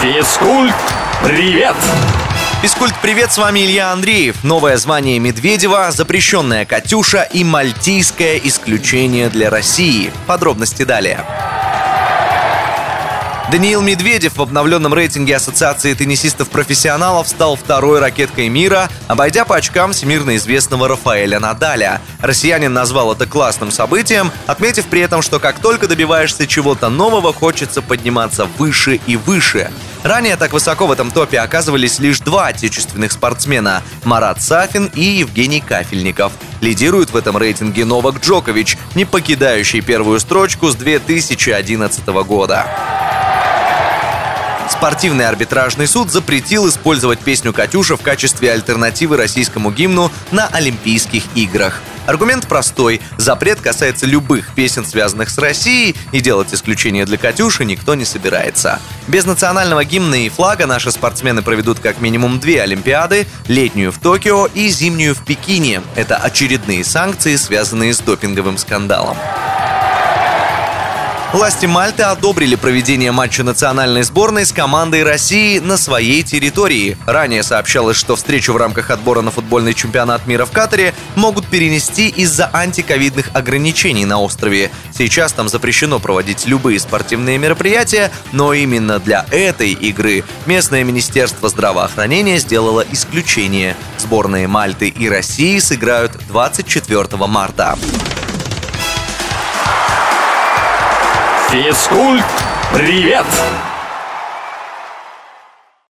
Физкульт, привет! Физкульт, привет, с вами Илья Андреев. Новое звание Медведева, запрещенная Катюша и мальтийское исключение для России. Подробности далее. Даниил Медведев в обновленном рейтинге Ассоциации теннисистов-профессионалов стал второй ракеткой мира, обойдя по очкам всемирно известного Рафаэля Надаля. Россиянин назвал это классным событием, отметив при этом, что как только добиваешься чего-то нового, хочется подниматься выше и выше. Ранее так высоко в этом топе оказывались лишь два отечественных спортсмена – Марат Сафин и Евгений Кафельников. Лидирует в этом рейтинге Новак Джокович, не покидающий первую строчку с 2011 года. Спортивный арбитражный суд запретил использовать песню «Катюша» в качестве альтернативы российскому гимну на Олимпийских играх. Аргумент простой. Запрет касается любых песен, связанных с Россией, и делать исключение для «Катюши» никто не собирается. Без национального гимна и флага наши спортсмены проведут как минимум две Олимпиады, летнюю в Токио и зимнюю в Пекине. Это очередные санкции, связанные с допинговым скандалом. Власти Мальты одобрили проведение матча национальной сборной с командой России на своей территории. Ранее сообщалось, что встречу в рамках отбора на футбольный чемпионат мира в Катаре могут перенести из-за антиковидных ограничений на острове. Сейчас там запрещено проводить любые спортивные мероприятия, но именно для этой игры местное министерство здравоохранения сделало исключение. Сборные Мальты и России сыграют 24 марта. Физкульт, привет!